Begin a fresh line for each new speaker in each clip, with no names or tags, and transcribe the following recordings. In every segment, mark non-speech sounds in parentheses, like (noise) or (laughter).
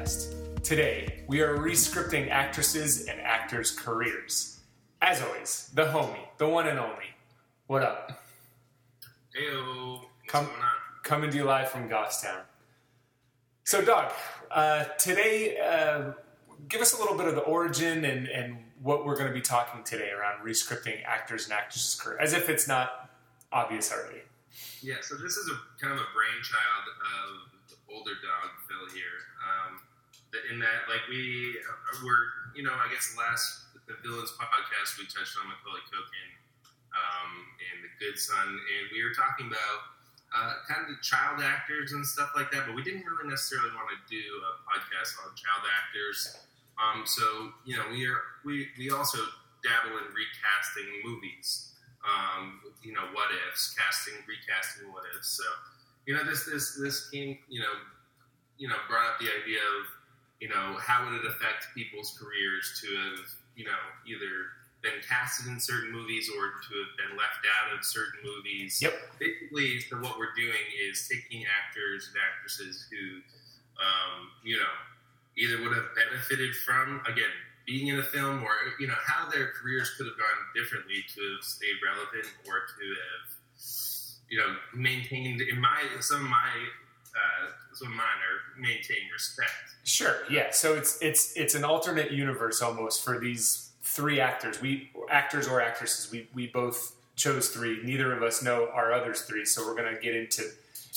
podcast. Today, we are rescripting actresses and actors' careers. As always, the homie, the one and only. What up?
Heyo, what's
Come-
going on?
Coming to you live from Goffstown. So, Doug, uh, today, uh, give us a little bit of the origin and, and what we're going to be talking today around rescripting actors and actresses' careers, as if it's not obvious already.
Yeah, so this is a kind of a brainchild of the older dog Phil here. In that, like, we uh, were, you know, I guess last the Villains podcast we touched on Macaulay Culkin um, and The Good Son, and we were talking about uh, kind of child actors and stuff like that, but we didn't really necessarily want to do a podcast on child actors. Um, so you know, we are we we also dabble in recasting movies. Um, you know, what ifs, casting, recasting what ifs. So you know, this this this came you know you know brought up the idea of you know how would it affect people's careers to have you know either been casted in certain movies or to have been left out of certain movies
Yep.
basically, so what we're doing is taking actors and actresses who, um, you know, either would have benefited from again being in a film, or you know how their careers could have gone differently to have stayed relevant, or to have, you know, maintained in my some of my uh, of mine are maintain respect.
Sure. Yeah. So it's it's it's an alternate universe almost for these three actors. We actors or actresses. We we both chose three. Neither of us know our others three, so we're to get into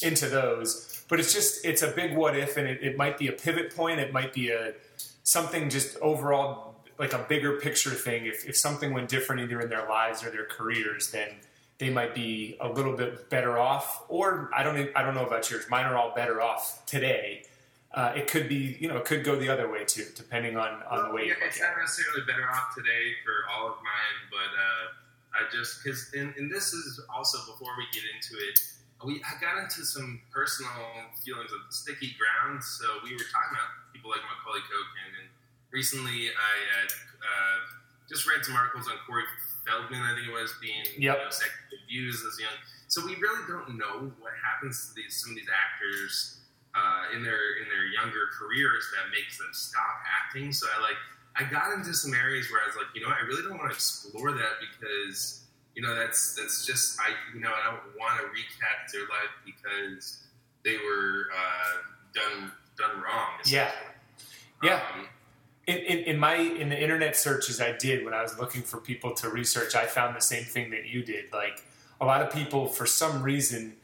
into those. But it's just it's a big what if, and it, it might be a pivot point. It might be a something just overall like a bigger picture thing. If if something went different either in their lives or their careers, then they might be a little bit better off. Or I don't I don't know about yours. Mine are all better off today. Uh, it could be, you know, it could go the other way too, depending on, on the way you
yeah, it's not necessarily better off today for all of mine, but uh, I just because and, and this is also before we get into it, we I got into some personal feelings of sticky ground. So we were talking about people like Macaulay Culkin, and recently I had uh, just read some articles on Corey Feldman. I think it was being you know, sexually abused as young. So we really don't know what happens to these some of these actors uh, in their in their younger careers that makes them stop acting. So I like I got into some areas where I was like, you know, I really don't want to explore that because you know that's that's just I you know I don't want to recap their life because they were uh, done done wrong.
Yeah. Yeah.
Um,
In, in, in my in the internet searches I did when I was looking for people to research, I found the same thing that you did. Like a lot of people, for some reason,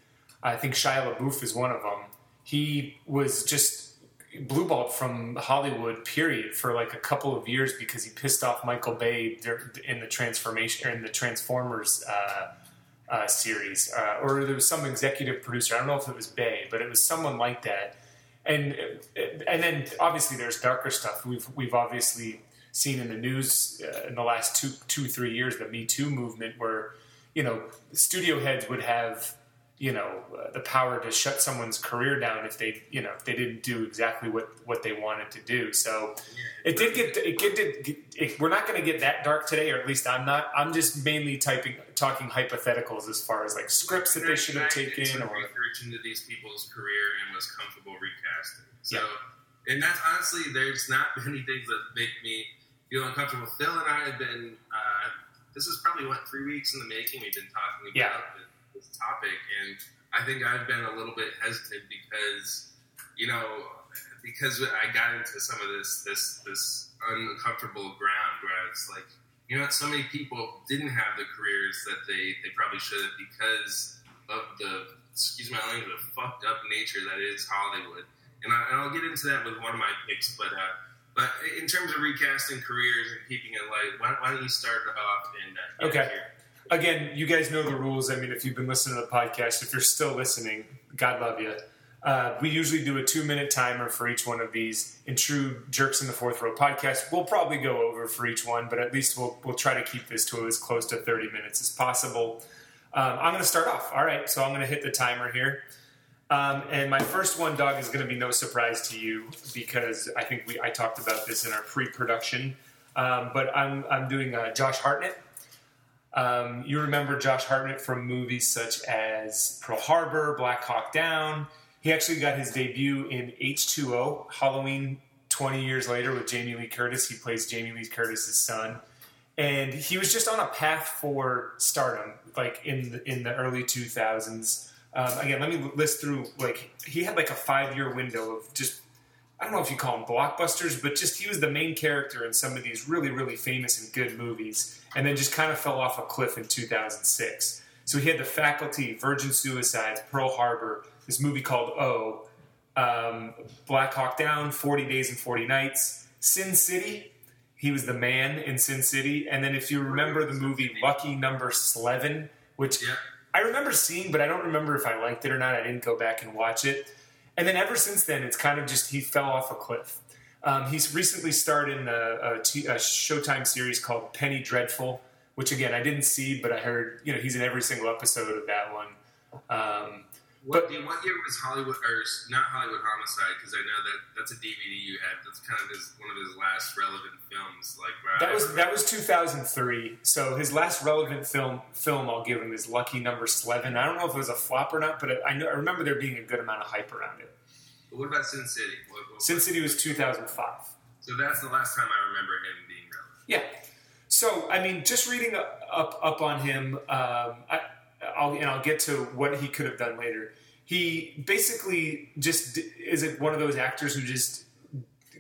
I think Shia LaBeouf is one of them. He was just blueballed from Hollywood, period, for like a couple of years because he pissed off Michael Bay in the transformation or in the Transformers uh, uh, series, uh, or there was some executive producer. I don't know if it was Bay, but it was someone like that. And and then obviously there's darker stuff. We've we've obviously seen in the news uh, in the last two two three years the Me Too movement, where you know studio heads would have you know uh, the power to shut someone's career down if they you know if they didn't do exactly what what they wanted to do. So it did get it did it, we're not going to get that dark today, or at least I'm not. I'm just mainly typing talking hypotheticals as far as like scripts that they should have taken or
research into these people's career and was comfortable recasting. So, and that's honestly, there's not (laughs) many things that make me feel uncomfortable. Phil and I have been. Uh, this is probably what three weeks in the making. We've been talking about
Yeah.
This, topic, and I think I've been a little bit hesitant because, you know, because I got into some of this this this uncomfortable ground where I was like, you know, what, so many people didn't have the careers that they they probably should have because of the excuse my language, the fucked up nature that is Hollywood. And, I, and I'll get into that with one of my picks, but uh, but in terms of recasting careers and keeping it light, why, why don't you start off and uh,
Okay.
here?
Again, you guys know the rules. I mean, if you've been listening to the podcast, if you're still listening, God love you. Uh, we usually do a two minute timer for each one of these. In true Jerks in the Fourth Row podcast, we'll probably go over for each one, but at least we'll, we'll try to keep this to as close to 30 minutes as possible. Um, I'm going to start off. All right, so I'm going to hit the timer here. Um, and my first one, dog, is going to be no surprise to you because I think we I talked about this in our pre-production. Um, but I'm I'm doing uh, Josh Hartnett. Um, you remember Josh Hartnett from movies such as Pearl Harbor, Black Hawk Down. He actually got his debut in H2O, Halloween 20 years later with Jamie Lee Curtis. He plays Jamie Lee Curtis's son. And he was just on a path for stardom, like in the, in the early 2000s. Um, again, let me list through, like, he had like a five year window of just, I don't know if you call them blockbusters, but just he was the main character in some of these really, really famous and good movies. And then just kind of fell off a cliff in 2006. So he had The Faculty, Virgin Suicides, Pearl Harbor, this movie called O, um, Black Hawk Down, 40 Days and 40 Nights, Sin City. He was the man in Sin City. And then if you remember the movie Lucky Number 11, which
Yeah.
I remember seeing, but I don't remember if I liked it or not. I didn't go back and watch it. And then ever since then, it's kind of just he fell off a cliff. Um, he's recently starred in a, a, t- a Showtime series called Penny Dreadful, which again I didn't see, but I heard you know he's in every single episode of that one. Um,
What,
But-
what year was Hollywood, or not Hollywood Homicide? Because I know that that's a DVD you had. That's kind of his, one of his last relevant films. Like
that was that was 2003. So his last relevant film film I'll give him is Lucky Number Eleven. I don't know if it was a flop or not, but I know I remember there being a good amount of hype around it.
But What about Sin City? What, what,
Sin City was 2005.
So that's the last time I remember him being relevant.
Yeah. So I mean, just reading up up, up on him, um, I, I'll and I'll get to what he could have done later. He basically just is it one of those actors who just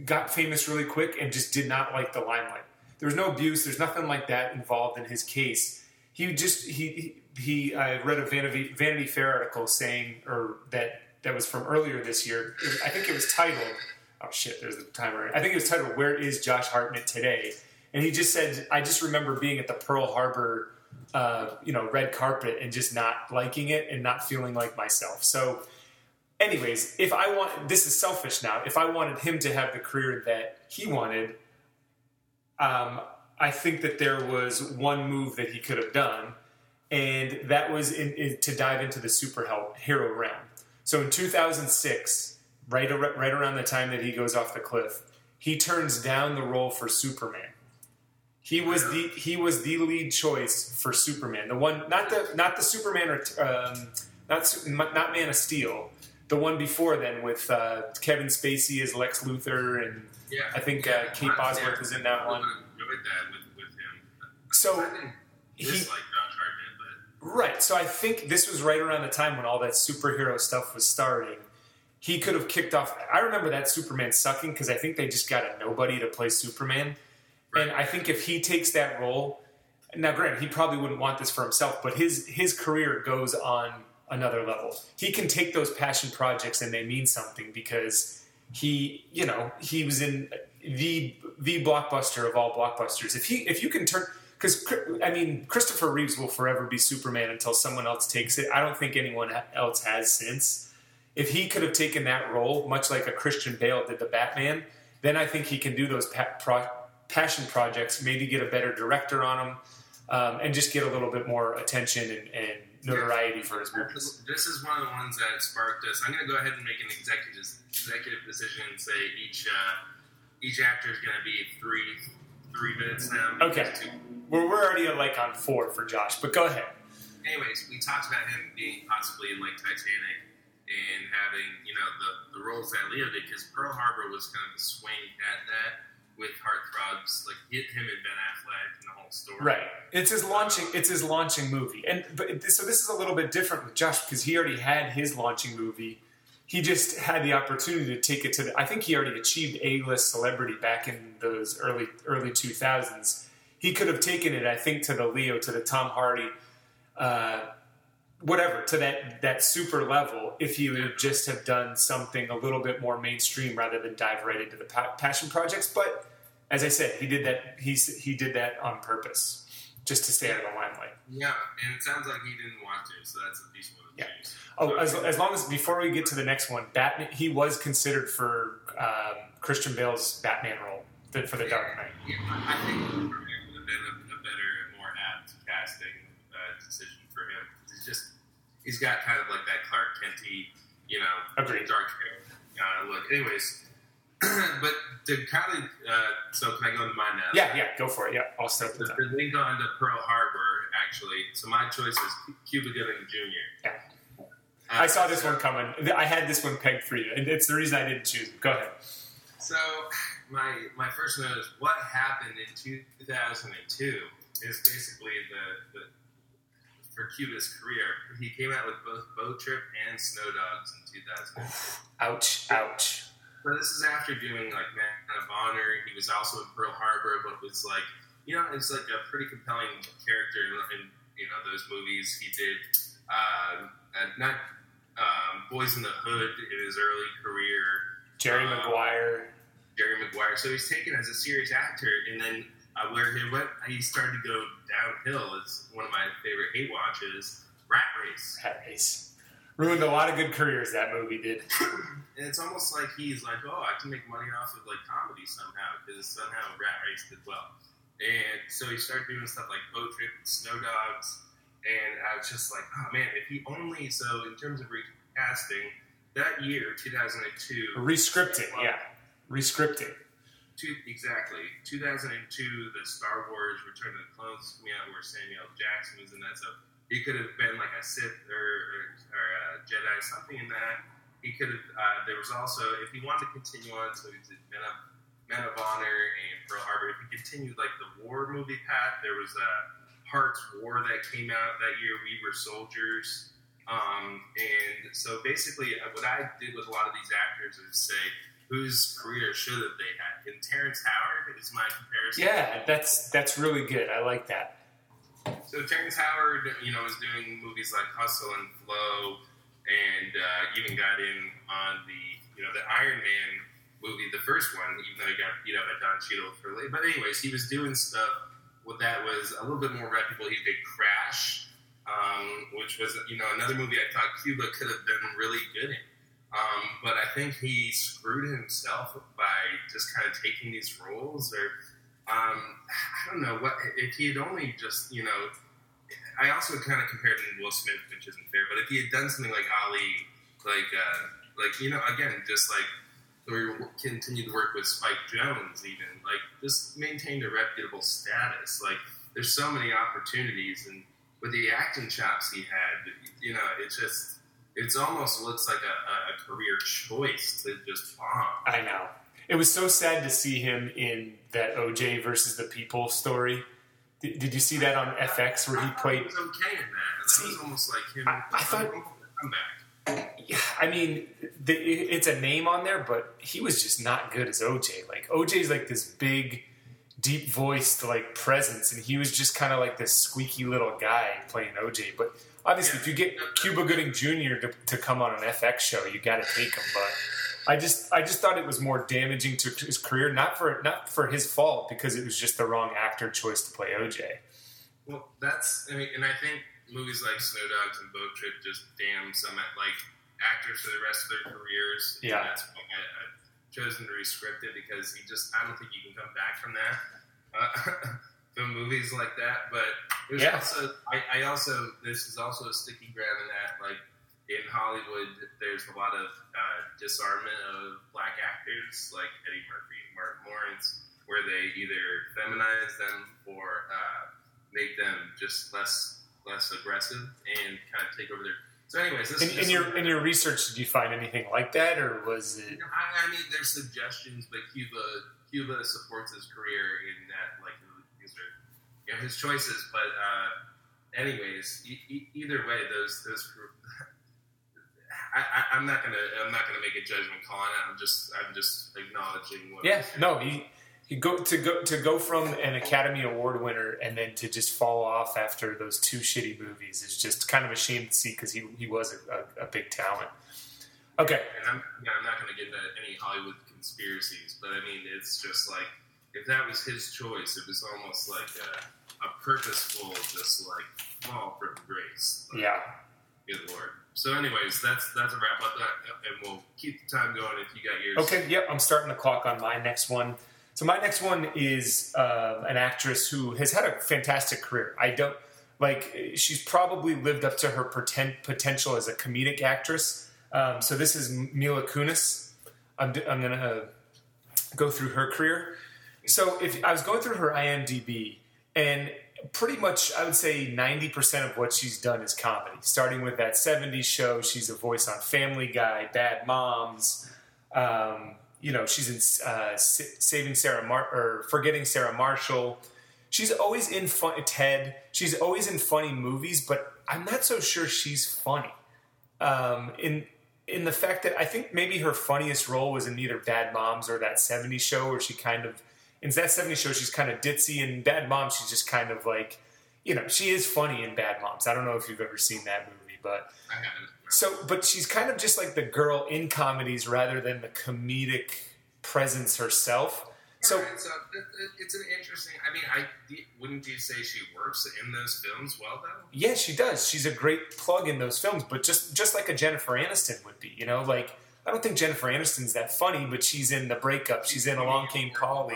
got famous really quick and just did not like the limelight. There was no abuse. There's nothing like that involved in his case. He just he he. I read a Vanity, Vanity Fair article saying, or that that was from earlier this year. I think it was titled. Oh shit! There's the timer. I think it was titled "Where is Josh Hartnett today?" And he just said, "I just remember being at the Pearl Harbor, uh, you know, red carpet and just not liking it and not feeling like myself." So, anyways, if I want, this is selfish now. If I wanted him to have the career that he wanted, um, I think that there was one move that he could have done, and that was in, in, to dive into the superhero realm. So in 2006, right, right around the time that he goes off the cliff, he turns down the role for Superman. He was the he was the lead choice for Superman, the one not the not the Superman or um, not not Man of Steel, the one before then with uh, Kevin Spacey as Lex Luthor and
Yeah,
I think
yeah,
uh, Kate
yeah.
Bosworth is in that one.
I with, with.
So he-
dislike Josh Hartnett, but
Right. So I think this was right around the time when all that superhero stuff was starting. He could have kicked off. I remember that Superman sucking because I think they just got a nobody to play Superman. And I think if he takes that role, now granted, he probably wouldn't want this for himself, but his his career goes on another level. He can take those passion projects and they mean something because he, you know, he was in the the blockbuster of all blockbusters. If he if you can turn because I mean Christopher Reeves will forever be Superman until someone else takes it. I don't think anyone else has since. If he could have taken that role, much like a Christian Bale did the Batman, then I think he can do those pa- pro- passion projects. Maybe get a better director on them, um, and just get a little bit more attention and, and notoriety for his movies.
This is one of the ones that sparked us. I'm going to go ahead and make an executive executive decision and say each uh, each actor is going to be three three minutes now.
Okay.
two-
We're, we're already like on four for Josh, but go ahead.
Anyways, we talked about him being possibly in like Titanic and having you know the the roles that Leo did because Pearl Harbor was kind of a swing at that with heartthrobs like hit him and Ben Affleck and the whole story.
Right. It's his launching. It's his launching movie, and but so this is a little bit different with Josh because he already had his launching movie. He just had the opportunity to take it to the. I think he already achieved A-list celebrity back in those early early two thousands. He could have taken it, I think, to the Leo, to the Tom Hardy, uh, whatever, to that that super level. If he would just have done something a little bit more mainstream rather than dive right into the pa- passion projects, but as I said, he did that. He he did that on purpose, just to stay out of the limelight.
Yeah, and it sounds like he didn't want to, so that's a decent one to
Yeah.
choose.
Oh, as, as long as before we get to the next one, Batman. He was considered for um, Christian Bale's Batman role for the Dark Knight.
Yeah, I think Superman would have been a, a better and more apt casting uh, decision for him. He's just he's got kind of like that Clark Kenty, you know,
Agreed.
dark hair uh, look. Anyways, (clears throat) but to kind of uh, so can I go into mine now?
Yeah, yeah, go for it. Yeah, I'll start
To
with
link on to Pearl Harbor, actually. So my choice is Cuba Gooding Jr.
Yeah. I saw this one coming. I had this one pegged for you, and it's the reason I didn't choose it. Go ahead.
So, (sighs) my my first note is what happened in 2002 is basically the, the for Cuba's career. He came out with both Boat Trip and Snow Dogs in 2000.
Ouch! Ouch!
But this is after doing like Man of Honor. He was also in Pearl Harbor, but was like you know it's like a pretty compelling character in, in you know those movies. He did uh, not um, Boys in the Hood in his early career.
Jerry
Um,
Maguire.
Jerry Maguire. So he's taken as a serious actor, and then uh, where he went, he started to go downhill. It's one of my favorite hate watches, Rat Race.
Rat Race. Ruined a lot of good careers. That movie did. (laughs)
And it's almost like he's like, oh, I can make money off of like comedy somehow because somehow Rat Race did well. And so he started doing stuff like Boat Trip and Snow Dogs. And I was just like, oh man, if he only, so in terms of recasting, that year, 2002,
Rescripting. Yeah. Rescripting.
Two, exactly, 2002, the Star Wars Return of the Clones coming out where Samuel Jackson was in that. So he could have been like a Sith or, or, or a Jedi, something in that. He could have. Uh, there was also, if he wanted to continue on, so he did Men of, Men of Honor and Pearl Harbor. If he continued like the war movie path, there was a Hart's War that came out that year. We were soldiers. Um, and so basically, uh, what I did with a lot of these actors is say, whose career should have they had? And Terrence Howard is my comparison.
Yeah, that's that's really good. I like that.
So Terrence Howard, you know, was doing movies like Hustle and Flow, and uh, even got in on the, you know, the Iron Man movie, the first one, even though he got beat up by Don Cheadle for late. But anyways, he was doing stuff with that was a little bit more reputable. He did Crash, um, which was, you know, another movie I thought Cuba could have been really good in. Um, but I think he screwed himself by just kind of taking these roles, or um, I don't know what if he had only just, you know. I also kind of compared him to Will Smith, which isn't fair. But if he had done something like Ali, like uh, like you know, again, just like or continued to work with Spike Jones, even like just maintained a reputable status. Like there's so many opportunities, and with the acting chops he had, you know, it just it's almost looks like a, a, career choice to just bomb.
I know. It was so sad to see him in that OJ versus the People story. Did, did you see that on FX where he played?
He was okay in that. That
See,
was almost like him.
I- I thought-
I'm back.
Yeah, I mean, the, it's a name on there, but he was just not good as OJ. Like OJ's like this big, deep voiced like presence, and he was just kind of like this squeaky little guy playing OJ. But obviously, if you get Cuba Gooding Jr. to, to come on an FX show, you got to take him. But I just, I just thought it was more damaging to his career, not for not for his fault, because it was just the wrong actor choice to play OJ.
Well, that's I mean, and I think movies like Snow Dogs and Boat Trip just damn some like actors for the rest of their careers. And
Yeah.
that's why I, I've chosen to rescript it because he just I don't think you can come back from that. Uh, (laughs) from movies like that, but there's
Yeah.
also I, I also this is also a sticky ground in that like in Hollywood there's a lot of uh, disarmament of black actors like Eddie Murphy and Mark Lawrence where they either feminize them or uh, make them just less less aggressive and kind of take over their. So, anyways, this
In,
is
in your in your research, did you find anything like that, or was it?
I, I mean, there's suggestions, but Cuba Cuba supports his career in that like you know, his choices. But uh, anyways, e- e- either way, those those. (laughs) I, I, I'm not gonna. I'm not gonna make a judgment call on it. I'm just. I'm just acknowledging what.
Yeah, no, he, he go to go to go from an Academy Award winner and then to just fall off after those two shitty movies is just kind of a shame to see because he he was a, a, a big talent. Okay,
And I'm, you know, I'm not going to get into any Hollywood conspiracies, but I mean, it's just like if that was his choice, it was almost like a, a purposeful, just like fall from grace. Like,
yeah,
Good lord. So, anyways, that's that's a wrap up, and we'll keep the time going if you got yours.
okay, yep. I'm starting the clock on my next one. So my next one is uh, an actress who has had a fantastic career. I don't like she's probably lived up to her pretend, potential as a comedic actress. Um, so this is Mila Kunis. I'm, I'm going to go through her career. So if I was going through her IMDb, and pretty much, I would say 90% of what she's done is comedy. Starting with that 70s show, she's a voice on Family Guy, Bad Moms. Um, you know, she's in uh, Saving Sarah Mar- or Forgetting Sarah Marshall. She's always in fun. Ted. She's always in funny movies, but I'm not so sure she's funny. Um, in in the fact that I think maybe her funniest role was in either Bad Moms or that 70s show where she kind of in that 70s show she's kind of ditzy and Bad Moms she's just kind of like you know she is funny in Bad Moms. I don't know if you've ever seen that movie, but so but she's kind of just like the girl in comedies rather than the comedic presence herself. So,
Alright, so it, it, it's an interesting. I mean, I wouldn't you say she works in those films well though?
yeah, she does. She's a great plug in those films, but just just like a Jennifer Aniston would be, you know, like I don't think Jennifer Aniston's that funny, but she's in The Breakup, she's in Along Came Polly.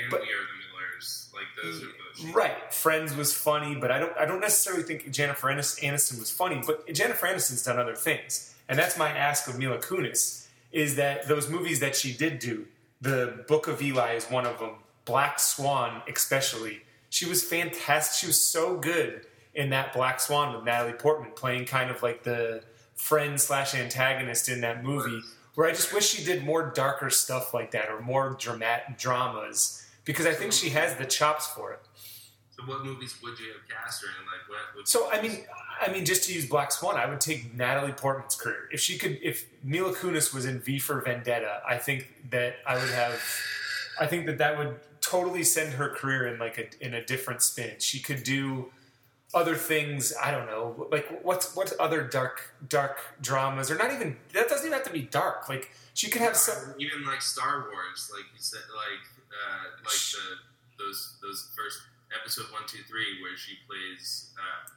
And
But-
We Are the Millers. Like those are those.
Right, Friends was funny, but I don't I don't necessarily think Jennifer Anis- Aniston was funny, but Jennifer Aniston's done other things. And that's my ask of Mila Kunis is that those movies that she did do, The Book of Eli is one of them, Black Swan especially. She was fantastic. She was so good in that Black Swan with Natalie Portman playing kind of like the friend slash antagonist in that movie. Where I just wish she did more darker stuff like that or more dramatic dramas because I think she has the chops for it.
So what movies would you have cast her in? Like what? Would
So I mean, I mean, just to use Black Swan, I would take Natalie Portman's career. If she could, if Mila Kunis was in V for Vendetta, I think that I would have. I think that that would totally send her career in like a in a different spin. She could do other things. I don't know, like what's what other dark dark dramas, or not even that doesn't even have to be dark. Like she could have some.
even like Star Wars, like you said, like uh, like the those those first episode one, two, three, where she plays uh,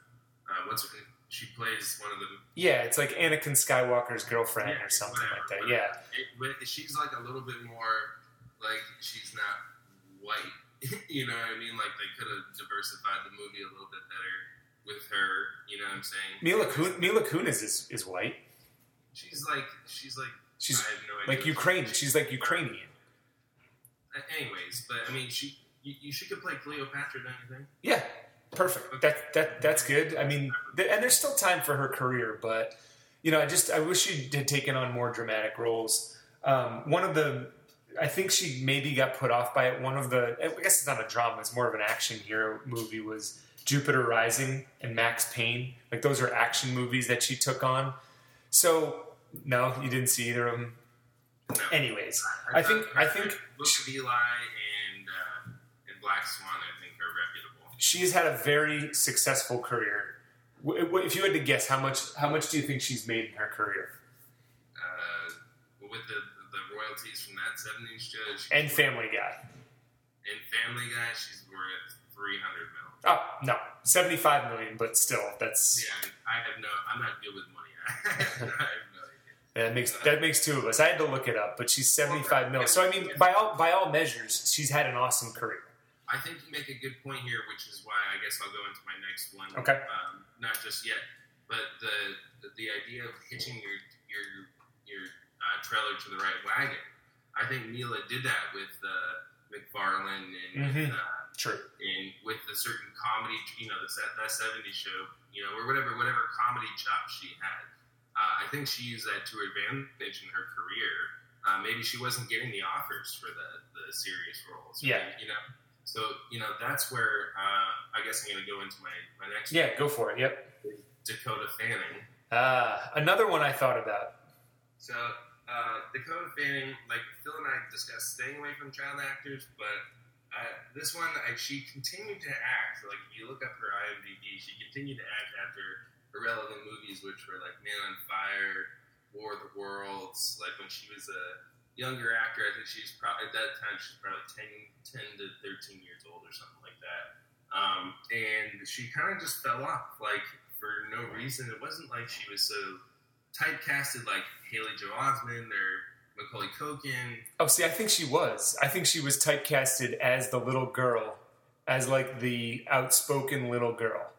uh, what's her name? She plays one of the
Yeah, it's like Anakin Skywalker's girlfriend
Yeah,
or something
whatever,
like that. Yeah.
It, but she's like a little bit more like she's not white. (laughs) you know what I mean? Like they could have diversified the movie a little bit better with her. You know what I'm saying?
Mila Kun- Mila Kunis is, is white.
She's like she's like
She's
I have no idea.
like Ukrainian. She's like Ukrainian.
Anyways, but I mean, she you, you she could play Cleopatra, don't you think?
Yeah, perfect. That that that's good. I mean, th- and there's still time for her career, but you know, I just I wish she had taken on more dramatic roles. Um, one of the, I think she maybe got put off by it. One of the, I guess it's not a drama; it's more of an action hero movie. Was Jupiter Rising and Max Payne? Like those are action movies that she took on. So no, you didn't see either of them. Anyways, I think I think
Book of Eli and uh, and Black Swan, I think, are reputable.
she's had a very successful career. If you had to guess, how much how much do you think she's made in her career?
Uh, with the the royalties from that '70s judge
And Family Guy.
and Family Guy, she's worth 300 mil.
Oh no, seventy five million, but still, that's
Yeah, I have no. I'm not good with money. (laughs) I have no idea.
that makes that makes two of us. I had to look it up, but she's seventy five million. So I mean, by all by all measures, she's had an awesome career.
I think you make a good point here, which is why I guess I'll go into my next one.
Okay.
Um, not just yet, but the the, idea of hitching your your your uh, trailer to the right wagon. I think Mila did that with uh, MacFarlane and
Mhm.
with, uh,
True.
and with a certain comedy, you know, the that '70s show, you know, or whatever whatever comedy chop she had. Uh, I think she used that to her advantage in her career. Uh, maybe she wasn't getting the offers for the the serious roles.
Yeah.
you know. So you know that's where uh, I guess I'm going to go into my my next
Yeah, go for it. Yep.
Dakota Fanning.
Uh, another one I thought about.
So uh, Dakota Fanning, like Phil and I discussed staying away from child actors, but uh, this one I, she continued to act. Like if you look up her IMDb, she continued to act after irrelevant movies, which were like Man on Fire, War of the Worlds. Like when she was a younger actor, I think she was probably at that time she was probably 10, 10 to thirteen years old or something like that. Um, and she kind of just fell off, like for no reason. It wasn't like she was so typecasted like Haley Joel Osment or Macaulay Culkin.
Oh, see, I think she was. I think she was typecasted as the little girl, as like the outspoken little girl,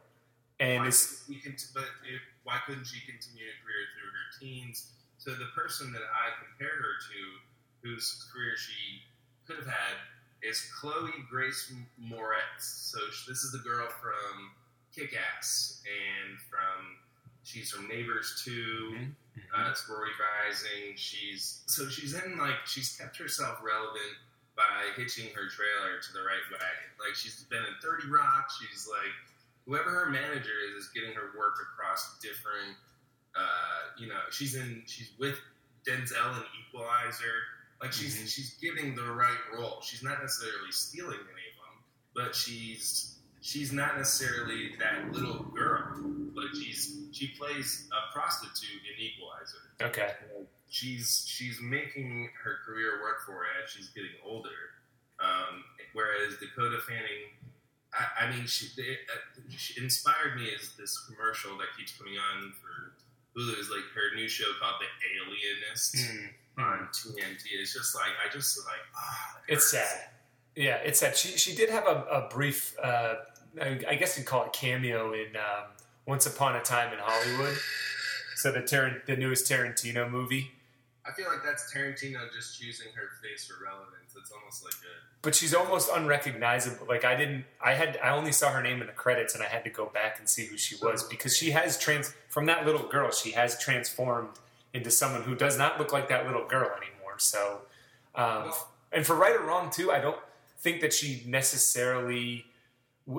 and
why,
it's
you can, but if, why couldn't she continue a career through her teens? So the person that I compare her to, whose career she could have had is Chloe Grace Moretz. So sh- this is the girl from Kick Ass and from she's from Neighbors 2
Mhm.
uh, Sorority Rising. She's so she's in like she's kept herself relevant by hitching her trailer to the right wagon. Like she's been in Thirty Rock. She's like whoever her manager is is getting her work across different. Uh, you know, she's in she's with Denzel in Equalizer. Like she's
Mhm.
she's getting the right role. She's not necessarily stealing any of them, but she's she's not necessarily that little girl. Like she's she plays a prostitute in Equalizer.
Okay.
She's she's making her career work for her as she's getting older. Um, whereas Dakota Fanning, I, I mean, she, they, uh, she inspired me as this commercial that keeps coming on for Hulu is like her new show called The Alienist
Mm.
on TNT. It's just like I just like ah, it
It's sad. Yeah, it's sad. She she did have a, a brief, uh, I I guess you'd call it cameo in um, Once Upon a Time in Hollywood. So the Tar- the newest Tarantino movie.
I feel like that's Tarantino just choosing her face for relevance. It's almost like a
but she's almost unrecognizable. Like I didn't, I had, I only saw her name in the credits, and I had to go back and see who she was because she has trans from that little girl. She has transformed into someone who does not look like that little girl anymore. So, um, and for right or wrong too, I don't think that she necessarily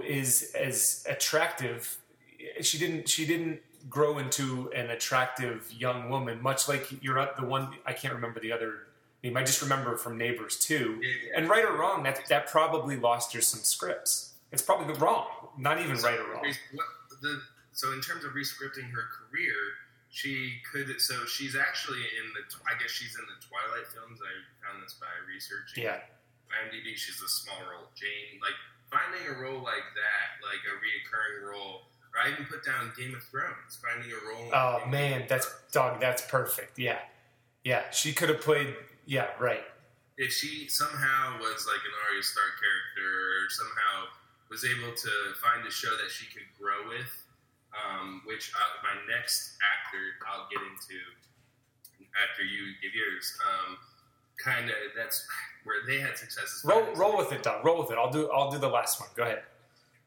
is as attractive. She didn't, she didn't grow into an attractive young woman, much like you're the one. I can't remember the other name. I just remember from Neighbors too. And right or wrong, that that probably lost her some scripts. It's probably the wrong, not even right or wrong.
The, so in terms of rescripting her career, she could. So she's actually in the. I guess she's in the Twilight films. I found this by researching.
Yeah,
IMDb. She's a small role, Jane. Like finding a role like that, like a reoccurring role. Or I even put down Game of Thrones. Finding a role. in
Oh
Game
man, that's dog. That's perfect. Yeah, yeah. She could have played. Yeah, right.
if she somehow was like an Arya Stark character, or somehow was able to find a show that she could grow with, um, which uh, my next actor I'll get into after you give yours, um, kind of that's where they had success.
Roll, roll with it, dog. Roll with it. I'll do. I'll do the last one. Go ahead.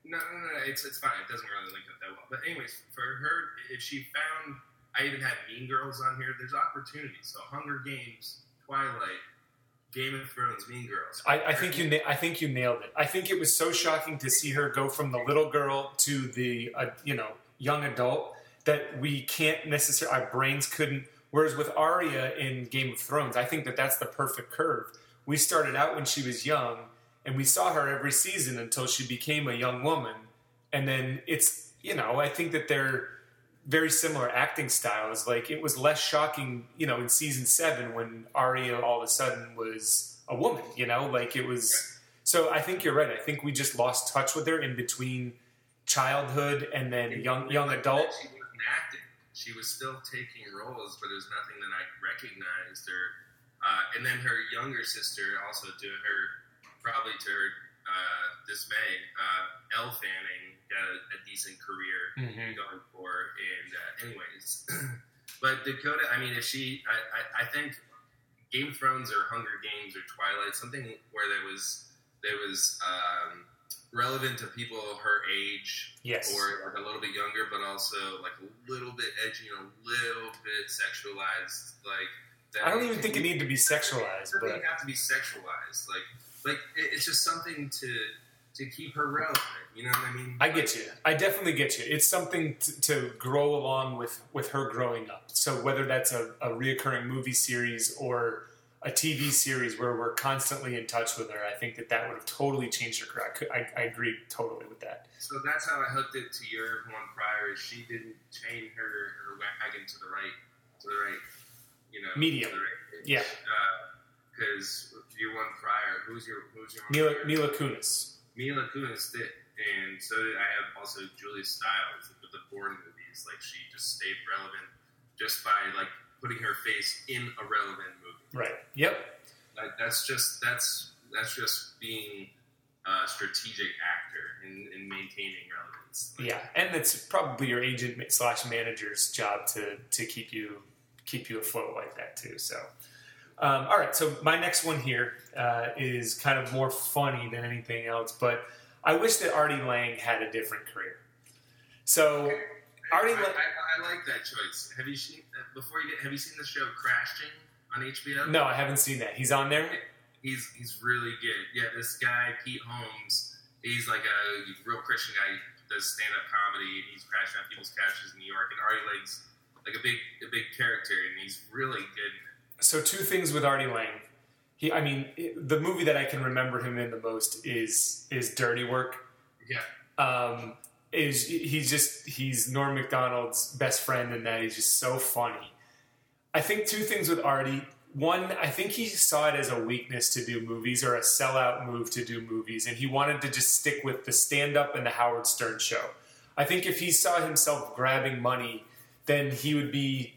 No, no, no, it's it's fine. It doesn't really link up that well. But anyways, for her, if she found, I even had Mean Girls on here. There's opportunities. So Hunger Games, Twilight, Game of Thrones, Mean Girls.
I, I think you. I think you nailed it. I think it was so shocking to see her go from the little girl to the uh, you know young adult that we can't necessarily. Our brains couldn't. Whereas with Arya in Game of Thrones, I think that that's the perfect curve. We started out when she was young, and we saw her every season until she became a young woman, and then it's you know I think that they're very similar acting styles. Like it was less shocking, you know, in season seven when Arya all of a sudden was a woman. You know, like it was. So I think you're right. I think we just lost touch with her in between childhood and then young young adult.
She wasn't acting. She was still taking roles, but there's nothing that I recognized her. Uh, and then her younger sister, also to her, probably to her uh, dismay, uh, Elle Fanning got a, a decent career
Mhm.
going for. And uh, anyways, (clears throat) but Dakota, I mean, if she, I, I, I think Game of Thrones or Hunger Games or Twilight, something where there was there was um, relevant to people her age
Yes.
or like a little bit younger, but also like a little bit edgy, and a little bit sexualized. Like
I don't even think it needed to be
It
sexualized,
doesn't
but
even have to be sexualized. Like, like it's just something to to keep her relevant. You know what I mean?
I get you. I definitely get you. It's something to, to grow along with with her growing up. So whether that's a, a reoccurring movie series or a TV series where we're constantly in touch with her, I think that that would have totally changed her career. I, could, I, I agree totally with that.
So that's how I hooked it to your one prior. Is she didn't chain her her wagon to the right to the right, you know,
Medium.
right-
Yeah.
Uh, because your one prior, who's your who's your
Mila? Mila Kunis.
Mila Kunis did, and so did I have also Julia Stiles with the Bourne movies. Like she just stayed relevant just by like putting her face in a relevant movie.
Right. Yep.
Like that's just that's that's just being a strategic actor in, in maintaining relevance. Like,
Yeah, and it's probably your agent slash manager's job to to keep you keep you afloat like that too. So, Um, all right, so my next one here uh, is kind of more funny than anything else, but I wish that Artie Lange had a different career. So, Artie
I,
Lange.
I, I like that choice. Have you seen uh, before you get? Have you seen the show Crashing on HBO?
No, I haven't seen that. He's on there.
He's he's really good. Yeah, this guy Pete Holmes. He's like a real Christian guy. He does stand up comedy. He's crashing on people's couches in New York, and Artie Lange's like a big a big character, and he's really good.
So, two things with Artie Lange. He, I mean, the movie that I can remember him in the most is is Dirty Work.
Yeah.
um, is he's just he's Norm Macdonald's best friend and that he's just so funny. I think two things with Artie. One, I think he saw it as a weakness to do movies or a sellout move to do movies, and he wanted to just stick with the stand up and the Howard Stern show. I think if he saw himself grabbing money, then he would be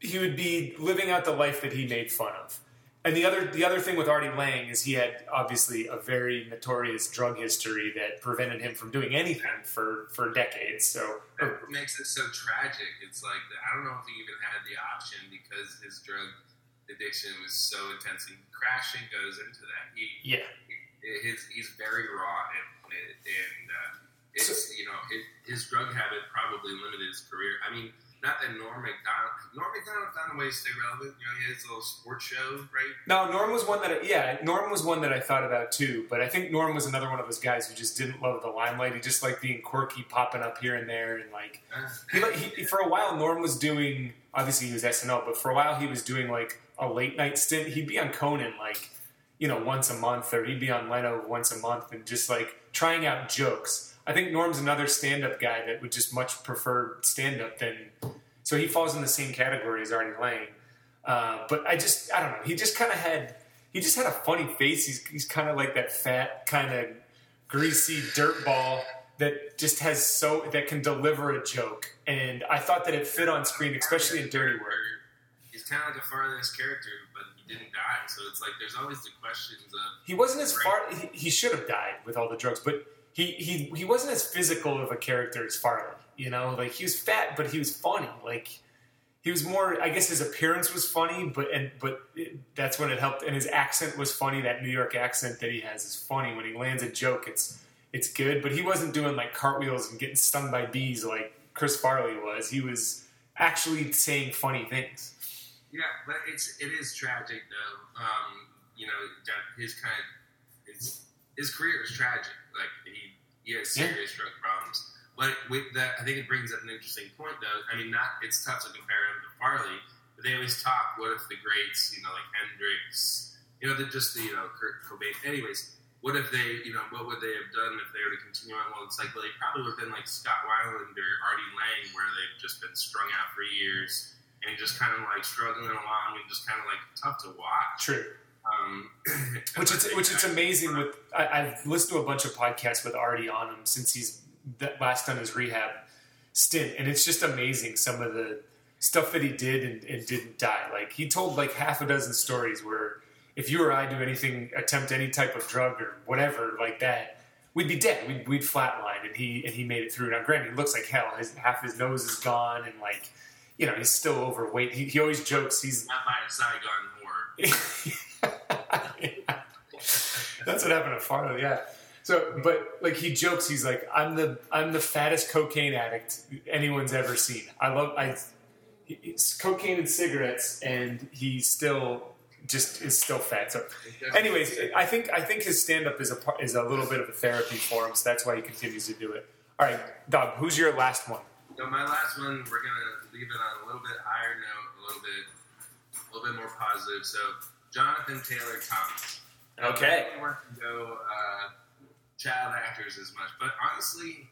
he would be living out the life that he made fun of. And the other the other thing with Artie Lange is he had obviously a very notorious drug history that prevented him from doing anything for for decades. So
That makes it so tragic. It's like I don't know if he even had the option because his drug addiction was so intense. And crashing goes into that. He
yeah,
his he's very raw and and uh, it's you know his, his drug habit probably limited his career. I mean, not that Norm Macdonald. Norm Macdonald found a way to stay relevant. You know, he had a little sports show, right?
no, Norm was one that I, yeah, Norm was one that I thought about too. But I think Norm was another one of those guys who just didn't love the limelight. He just liked being quirky, popping up here and there, and like
Uh,
he, like he for a while Norm was doing obviously he was SNL, but for a while he was doing like a late night stint. He'd be on Conan like you know once a month, or he'd be on Leno once a month, and just like trying out jokes. I think Norm's another stand up guy that would just much prefer stand up than so he falls in the same category as Artie Lange. Uh, but I just I don't know. He just kind of had he just had a funny face. He's he's kind of like that fat kind of greasy dirt ball that just has so that can deliver a joke. And I thought that it fit on screen, especially in Dirty Work.
He's kind of like a farthest character, but he didn't die. So it's like there's always the questions of
He wasn't as far. He, he should have died with all the drugs, but he, he he wasn't as physical of a character as Farley. You know, like he was fat, but he was funny. Like he was more. I guess his appearance was funny, but and but it, that's when it helped. And his accent was funny. That New York accent that he has is funny. When he lands a joke, it's it's good. But he wasn't doing like cartwheels and getting stung by bees like Chris Farley was. He was actually saying funny things.
Yeah, but it's it is tragic though. Um, you know, his kind of his his career is tragic.
Yeah.
serious drug problems. But with that, I think it brings up an interesting point though. I mean, not it's tough to compare him to Farley, but they always talk. What if the greats, you know, like Hendrix, you know, just the you know Kurt Cobain. Anyways, what if they, you know, what would they have done if they were to continue on? Well, it's like well, they probably would have been like Scott Weiland or Artie Lange, where they've just been strung out for years and just kind of like struggling along and just kind of like tough to watch.
True.
Um, (clears throat)
which is which is amazing. With I, I've listened to a bunch of podcasts with Artie on him since he's last done his rehab stint, and it's just amazing some of the stuff that he did and, and didn't die. Like he told like half a dozen stories where if you or I do anything, attempt any type of drug or whatever like that, we'd be dead. We'd, we'd flatline, and he and he made it through. Now, granted, he looks like hell. His half his nose is gone, and like you know he's still overweight. He, he always jokes he's
not by a Saigon whore. (laughs) (laughs)
That's what happened to Farley, yeah. So, but like he jokes, he's like, "I'm the I'm the fattest cocaine addict anyone's ever seen. I love I it's cocaine and cigarettes, and he still just is still fat." So, anyways, I think I think his stand up is a is a little bit of a therapy for him, so that's why he continues to do it. All right, Doug, who's your last one?
So my last one, we're gonna leave it on a little bit higher note, a little bit, a little bit more positive. So Jonathan Taylor Thomas.
Okay.
I don't want to go uh, child actors as much, but honestly,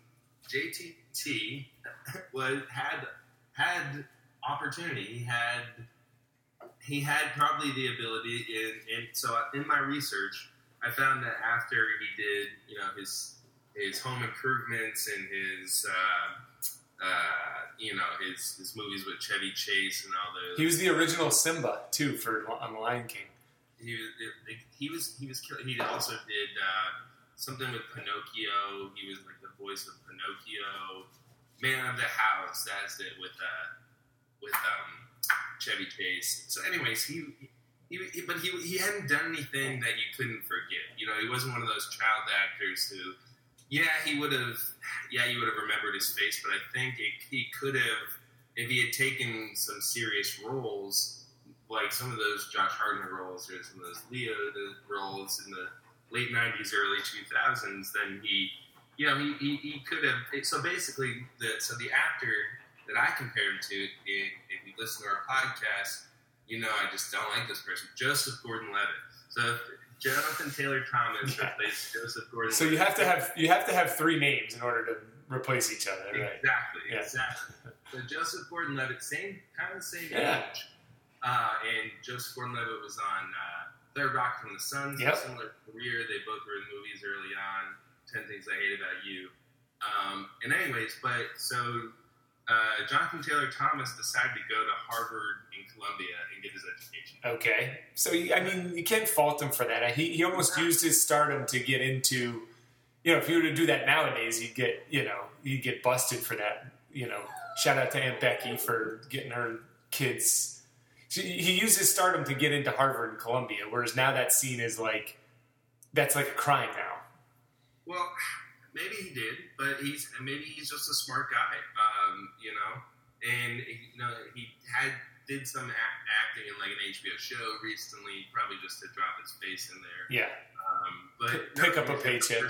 JTT (laughs) was had had opportunity. He had he had probably the ability. In, in so in my research, I found that after he did, you know, his his home improvements and his. Uh, uh, you know his his movies with Chevy Chase and all those.
He was the original Simba too for on the Lion King.
he was he was he was kill- he also did uh, something with Pinocchio. He was like the voice of Pinocchio. Man of the House. That's it with uh, with um, Chevy Chase. So, anyways, he he, he- but he he hadn't done anything that you couldn't forgive. You know, he wasn't one of those child actors who, yeah, he would have, yeah, you would have remembered his face, but I think it, he could have if he had taken some serious roles, like some of those Josh Hartnett roles or some of those Leo roles in the late '90s, early 2000s. Then he, you know, he, he, he could have. So basically, the so the actor that I compare him to, if, you listen to our podcast, you know, I just don't like this person, Joseph Gordon-Levitt. So Jonathan Taylor Thomas
Yeah.
replaces Joseph Gordon.
So you have to have you have to have three names in order to replace each other, right?
Exactly,
Yeah.
exactly. So Joseph Gordon-Levitt, same kind of the same
Yeah.
age, uh, and Joseph Gordon-Levitt was on uh, Third Rock from the Sun.
Yep.
Similar career. They both were in movies early on. Ten Things I Hate About You. Um, and anyways, but so uh, Jonathan Taylor Thomas decided to go to Harvard and Columbia and get his education.
Okay, so I mean, you can't fault him for that. He he almost used his stardom to get into, you know, if you were to do that nowadays, you'd get you know you'd get busted for that. You know, shout out to Aunt Becky for getting her kids. She, he used his stardom to get into Harvard and Columbia, whereas now that scene is like that's like a crime now.
Well, maybe he did, but he's maybe he's just a smart guy, um, you know. And you know, he had did some act, acting in like an HBO show recently, probably just to drop his face in there.
Yeah,
Um, but
pick up a paycheck.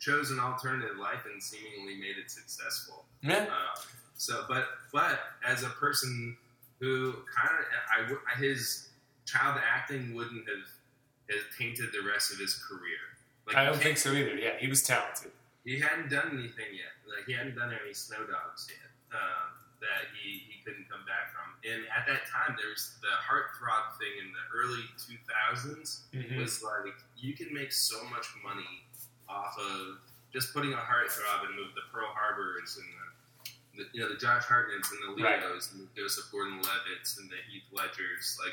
Chose an alternative life and seemingly made it successful.
yeah,
Uh, so, but but as a person who kind of I, his child acting wouldn't have has tainted the rest of his career. Like
I don't think so either. Yeah, he was talented.
He hadn't done anything yet. Like he hadn't done any snow dogs yet um, that he, he couldn't come back from. And at that time, there's the heartthrob thing in the early 2000s
Mhm.
was like you can make so much money off of just putting a heartthrob and move the Pearl Harbors and the, the you know the Josh Hartnett's and the
Right.
Leos and the Joseph Gordon-Levitt's and the Heath Ledgers. Like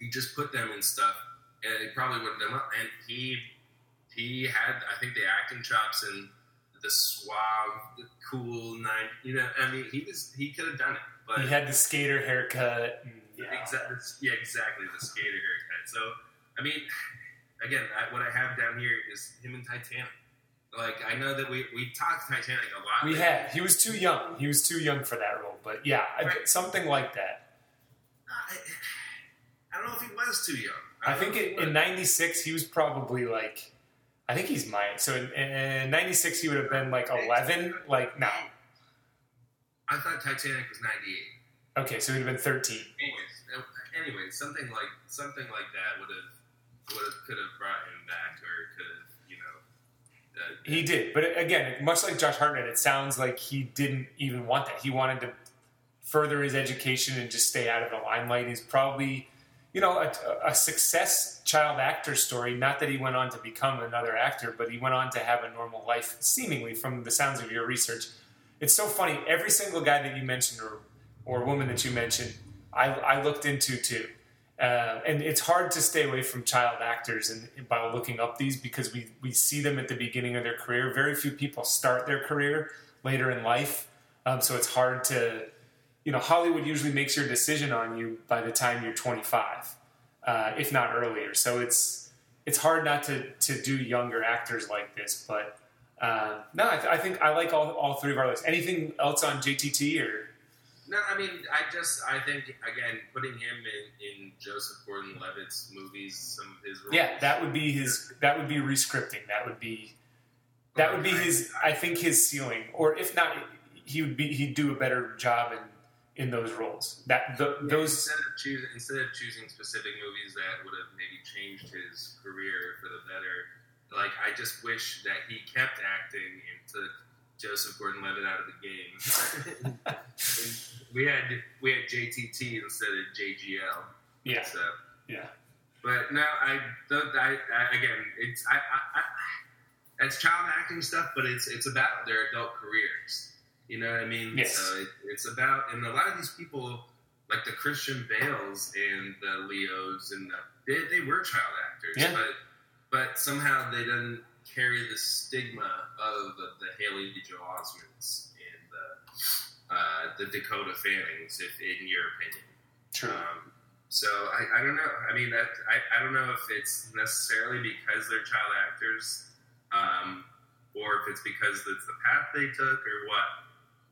you just put them in stuff, and it probably would have done well. And he he had I think the acting chops and the suave, the cool nine. You know, I mean, he was he could have done it, but
He had the skater haircut. And, yeah.
Exactly. Yeah, exactly. The skater haircut. So, I mean, again, I, what I have down here is him in Titanic. Like, I know that we we talked Titanic a lot.
We had. He was too young. He was too young for that role. But yeah, I- something like that.
I, I don't know if he was too young.
I
don't
think it, in '96 he was probably like, I think he's mine. so in, in '96 he would have been like 11. Like no,
I thought Titanic was '98.
okay, so he'd have been 13.
Anyways, anyways, something like something like that would have would have could have brought him back, or could have you know. Uh,
He did, but again, much like Josh Hartnett, it sounds like he didn't even want that. He wanted to further his education and just stay out of the limelight. He's probably, you know, a, a success child actor story. Not that he went on to become another actor, but he went on to have a normal life, seemingly from the sounds of your research. It's so funny. Every single guy that you mentioned or or woman that you mentioned, I, I looked into too. Uh, and it's hard to stay away from child actors and by looking up these because we, we see them at the beginning of their career. Very few people start their career later in life, um, so it's hard to, you know, Hollywood usually makes your decision on you by the time you're 25, uh, if not earlier. So it's it's hard not to to do younger actors like this. But uh, no, I, th- I think I like all all three of our lists. Anything else on JTT or?
No, I mean, I just, I think, again, putting him in, in Joseph Gordon-Levitt's movies, some of his roles.
Yeah, that would be his. That would be rescripting. That would be. That would be his. I think his ceiling, or if not, he would be. He'd do a better job in in those roles. That the,
Yeah,
those.
instead of choosing instead of choosing specific movies that would have maybe changed his career for the better, like I just wish that he kept acting and took Joseph Gordon-Levitt out of the game. (laughs) We had we had JTT instead of JGL.
Yeah,
So,
yeah,
but no, I, the, I, I again, it's I, I, I, it's child acting stuff, but it's it's about their adult careers. You know what I mean?
Yes.
So it, it's about, and a lot of these people, like the Christian Bales and the Leos, and the, they, they were child actors,
Yeah.
but but somehow they didn't carry the stigma of the, the Haley Joel Osments and the uh, the Dakota Fannings, if in your opinion.
true.
Um, so I, I don't know. I mean, that I, I don't know if it's necessarily because they're child actors, um, or if it's because it's the path they took, or what.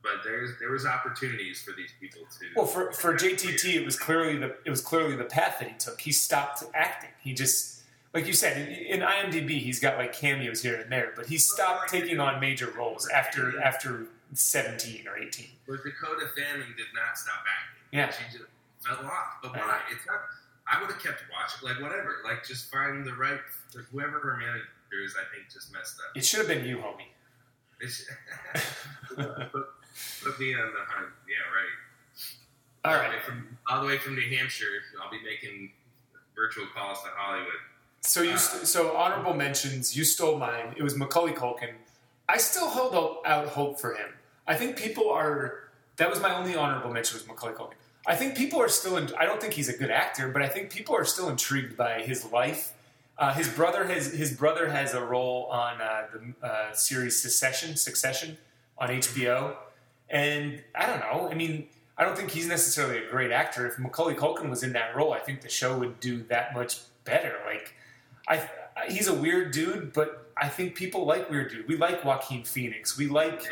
But there's there was opportunities for these people to.
Well, for for JTT, it was clearly the it was clearly the path that he took. He stopped acting. He just like you said in IMDb, he's got like cameos here and there, but he stopped taking on major roles after after seventeen or eighteen.
But Dakota Fanning did not stop acting.
Yeah.
she just fell off. But why? Uh-huh. It's not. I would have kept watching. Like whatever. Like just find the right. Like, whoever her manager is, I think just messed up.
It should have been you, homie.
It's- (laughs) put, me on the hunt. Yeah, right.
All
All the way from all the way from New Hampshire. I'll be making virtual calls to Hollywood.
So you st- so honorable mentions. You stole mine. It was Macaulay Culkin. I still hold out- out hope for him. I think people are. That was my only honorable mention was Macaulay Culkin. I think people are still. In, I don't think he's a good actor, but I think people are still intrigued by his life. Uh, his brother has his brother has a role on uh, the uh, series Succession. Succession on HBO, and I don't know. I mean, I don't think he's necessarily a great actor. If Macaulay Culkin was in that role, I think the show would do that much better. Like, I he's a weird dude, but I think people like weird dude. We like Joaquin Phoenix. We like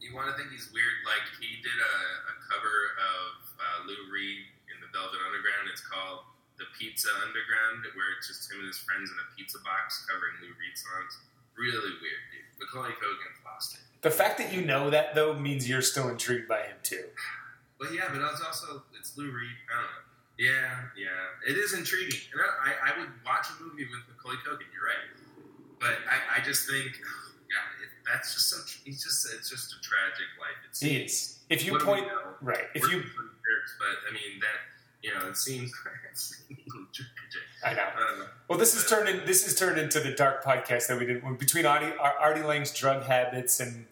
You want to think he's weird? Like he did a, a cover of uh, Lou Reed in the Velvet Underground. It's called The Pizza Underground, where it's just him and his friends in a pizza box covering Lou Reed songs. Really weird, dude. Macaulay Culkin lost it.
The fact that you know that though means you're still intrigued by him too.
But yeah, but it's also it's Lou Reed. I don't know. Yeah, yeah, it is intriguing. And I, I, would watch a movie with Macaulay Culkin. You're right, but I, I just think, yeah, it, that's just so. He's just it's just a tragic life. It's
He is. If you
What do we
point
know?
right, if
We're
you
but I mean that you know it seems it's a little tragic.
I know.
Um,
Well, this is turned in, this is turned into the dark podcast that we did between Artie, Artie Lange's drug habits and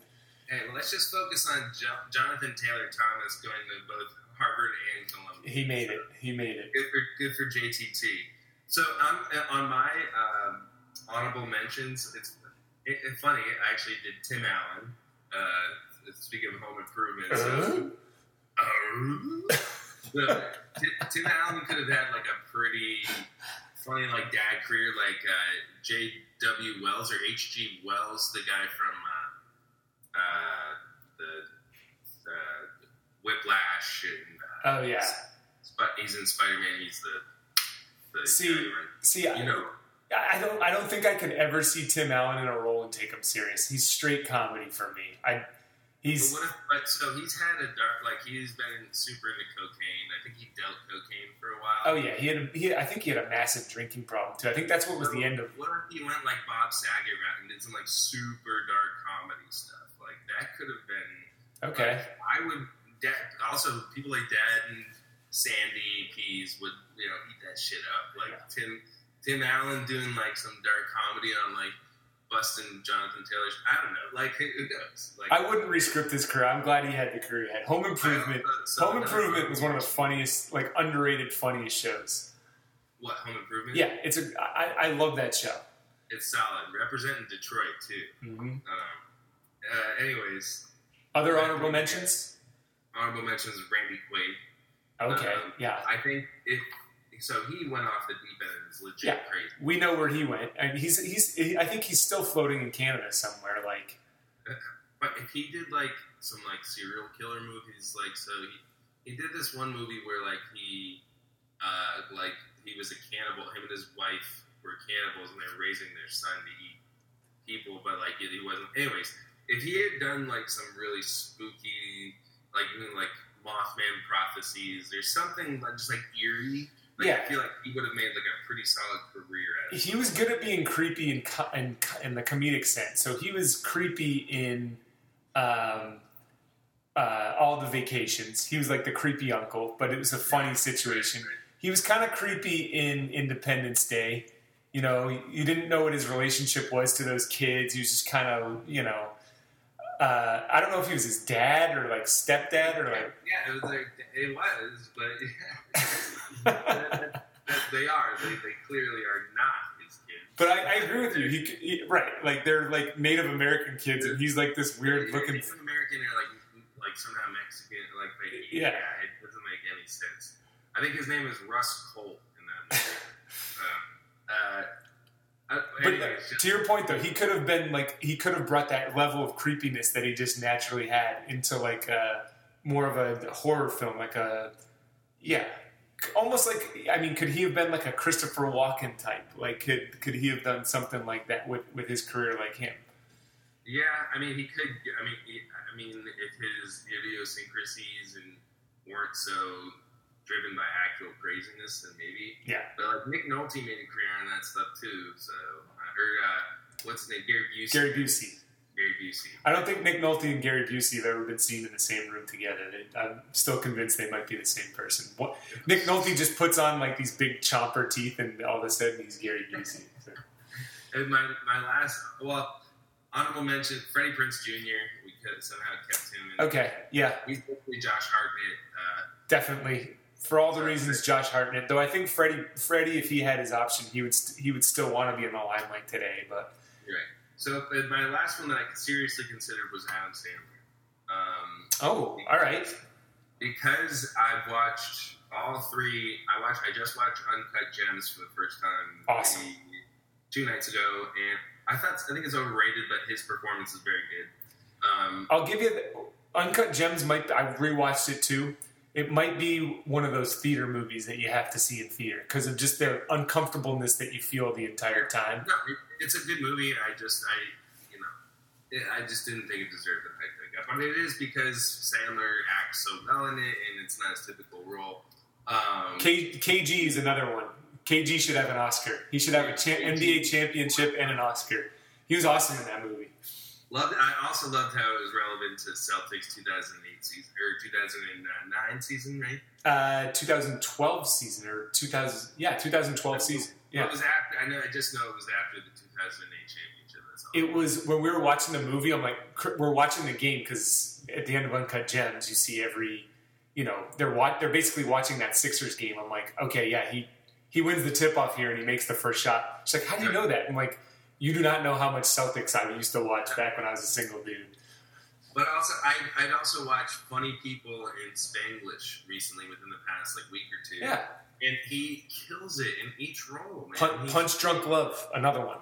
hey, well, let's just focus on jo- Jonathan Taylor Thomas going to both Harvard and Columbia.
he made it. He made it.
Good for good for JTT. So um, on my um, honorable mentions, it's it, it's funny. I actually did Tim Allen. Uh, speaking of Home Improvement, so, Uh, so, Ti- Tim Allen could have had like a pretty funny like dad career, like uh, J.W. Wells or H.G. Wells, the guy from uh, the uh, Whiplash and uh,
Oh yeah.
Sp- he's in Spider Man. He's the, the
See,
guy
See,
you
I,
know,
I don't. I don't think I could ever see Tim Allen in a role and take him serious. He's straight comedy for me. I.
but
He's
what if, but so he's had a dark, like he's been super into cocaine. I think he dealt cocaine for a while.
oh yeah. He had. A, He. I think he had a massive drinking problem too. I think that's what was the end of.
What if he went like Bob Saget route and did some like super dark comedy stuff? Like that could have been.
Okay.
like, I would. Dad, also, people like Dad and Sandy Peas would you know eat that shit up. Like
Yeah.
Tim Tim Allen doing like some dark comedy on like busting Jonathan Taylor. I don't know. Like who knows? Like
I wouldn't rescript his career. I'm glad he had the career he had. Home Improvement.
So-
Home Improvement was one of the funniest, like underrated, funniest shows.
What Home Improvement?
Yeah, it's a. I, I love that show.
it's solid. Representing Detroit too.
hmm
Um, uh, anyways,
Other honorable mentions.
honorable mentions of Randy Quaid.
Okay,
Um,
yeah,
I think if so, he went off the deep end and is legit
Yeah.
crazy.
we know where he went, and he's he's. He, I think he's still floating in Canada somewhere. Like, (laughs)
But if he did like some like serial killer movies, like so he he did this one movie where like he uh like he was a cannibal. Him and his wife were cannibals, and they were raising their son to eat people. But like he wasn't. Anyways, if he had done like some really spooky, like even like Mothman prophecies, there's something like just like eerie. Like,
Yeah.
I feel like he would have made like a pretty solid career at
he was good at being creepy in co- in, in the comedic sense. So he was creepy in um, uh, all the vacations. He was like the creepy uncle, but it was a funny situation. He was kind of creepy in Independence Day. You know, you didn't know what his relationship was to those kids. He was just kind of, you know, uh, I don't know if he was his dad or like stepdad or like.
Yeah, it was like it was, but (laughs) that- that they are. They, they clearly are not his kids.
But I, I agree with you. He, he right, like they're like Native American kids, and he's like this weird looking.
Native American or like like somehow Mexican. Like, like
Yeah.
it doesn't make any sense. I think his name is Russ Colt in that movie. (laughs) uh, uh,
But
just-
to your point, though, he could have been like he could have brought that level of creepiness that he just naturally had into like a, more of a horror film, like a yeah, almost like I mean, could he have been like a Christopher Walken type? Like, could could he have done something like that with with his career like him?
yeah, I mean, he could. I mean, he, I mean, if his idiosyncrasies and weren't so driven by actual craziness, then maybe.
Yeah.
But like Nick Nolte made a career on that stuff too. So I heard uh, what's his name, Gary Busey.
Gary Busey.
Gary Busey.
I don't think Nick Nolte and Gary Busey have ever been seen in the same room together. I'm still convinced they might be the same person. What, Nick Nolte just puts on like these big chomper teeth, and all of a sudden he's Gary Busey. So. (laughs)
And my my last well honorable mention Freddie Prinze Jr. We could somehow kept him. In,
Okay, yeah,
He's basically Josh Hartnett. Uh,
definitely. For all the reasons Josh Hartnett, though, I think Freddie, Freddie, if he had his option, he would st- he would still want to be in the limelight today. But
you're right. So my last one that I seriously considered was Adam Sandler. Um,
oh, all right,
because I've watched all three. I watched. I just watched Uncut Gems for the first time.
Awesome.
Two nights ago, and I thought I think it's overrated, but his performance is very good. Um,
I'll give you the, Uncut Gems. Might I rewatched it too. It might be one of those theater movies that you have to see in theater because of just their uncomfortableness that you feel the entire time.
no, it, it's a good movie. I just, I, you know, it, I just didn't think it deserved the hype it got. But it is because Sandler acts so well in it, and it's not his typical role. Um,
K, KG is another one. KG should have an Oscar. He should have a cha- NBA championship and an Oscar. He was awesome in that movie.
Loved. I also loved how it was relevant to Celtics 2008 season or 2009 season, right?
Uh, 2012 season or 2000, yeah, 2012 season. Yeah,
It was after. I know. I just know it was after the 2008 championship.
It was when we were watching the movie. I'm like, we're watching the game because at the end of Uncut Gems, you see every, you know, they're wa- they're basically watching that Sixers game. I'm like, okay, yeah, he he wins the tip off here and he makes the first shot. She's like, how do you know that? I'm like, you do not know how much Celtics I used to watch back when I was a single dude.
But also, I, I'd also watched Funny People in Spanglish recently within the past like week or two.
Yeah,
and he kills it in each role. Man.
Punch, Punch Drunk Love, another one.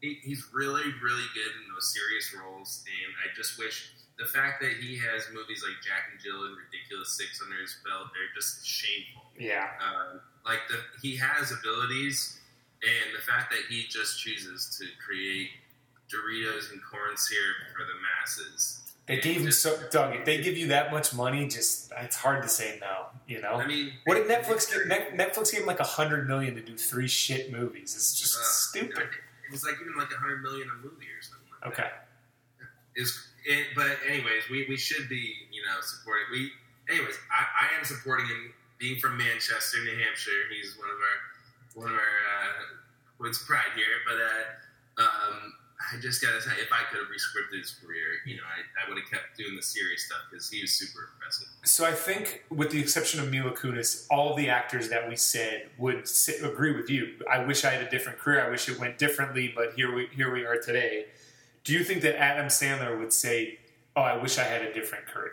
he, he's really, really good in those serious roles, and I just wish the fact that he has movies like Jack and Jill and Ridiculous Six under his belt, they're just shameful.
Yeah,
Um, like the he has abilities, and the fact that he just chooses to create Doritos and corn syrup for the masses.
they gave him so Doug. If they give you that much money, just it's hard to say no. You know.
I mean,
What did Netflix give? Netflix gave him like a hundred million to do three shit movies. It's just
Uh,
stupid.
It was like even like a hundred million a movie or something like that.
Okay.
is it, but anyways, we, we should be you know supporting we anyways I, I am supporting him being from Manchester, New Hampshire. He's one of our one of our uh, points pride here. But uh, um, I just gotta say, if I could have rescripted his career, you know, I, I would have kept doing the serious stuff because he was super impressive.
So I think, with the exception of Mila Kunis, all the actors that we said would sit, agree with you. I wish I had a different career. I wish it went differently, but here we here we are today. Do you think that Adam Sandler would say, "Oh, I wish I had a different career"?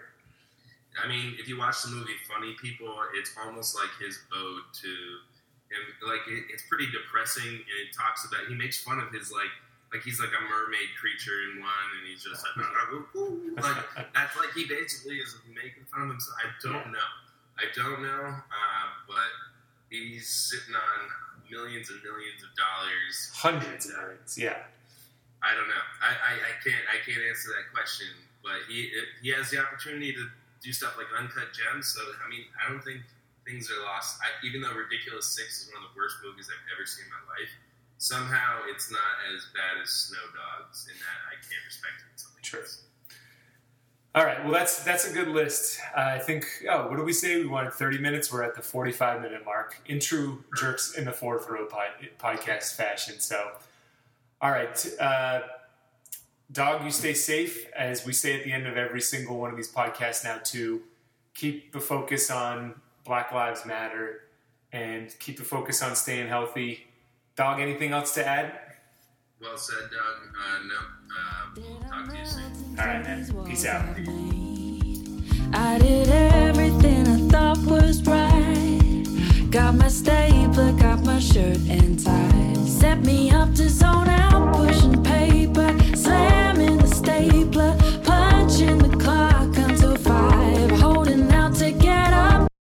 I mean, if you watch the movie Funny People, it's almost like his ode to him. Like it, it's pretty depressing, and it talks about he makes fun of his like like he's like a mermaid creature in one, and he's just like, like (laughs) that's like he basically is making fun of himself. I don't know, I don't know, uh, but he's sitting on millions and millions of dollars.
Hundreds of millions. Yeah.
I don't know. I, I, I can't I can't answer that question. But he he has the opportunity to do stuff like uncut gems. So I mean, I don't think things are lost. I, even though Ridiculous Six is one of the worst movies I've ever seen in my life, somehow it's not as bad as Snow Dogs in that I can't respect it. Something
Sure.
else.
All right. Well, that's that's a good list. Uh, I think. Oh, what do we say? We wanted thirty minutes. We're at the forty-five minute mark in true jerks in the fourth row pod, podcast fashion. So, all right, uh, dog, you stay safe. As we say at the end of every single one of these podcasts now, to Keep the focus on Black Lives Matter, and keep the focus on staying healthy. Dog, anything else to add?
Well said, Doug. Uh, no. Uh, we'll talk to you soon.
All right, man. Peace out.
I did everything I thought was right. Got my stapler, got my shirt and tie. Set me up to zone out, pushing paper, slamming the stapler.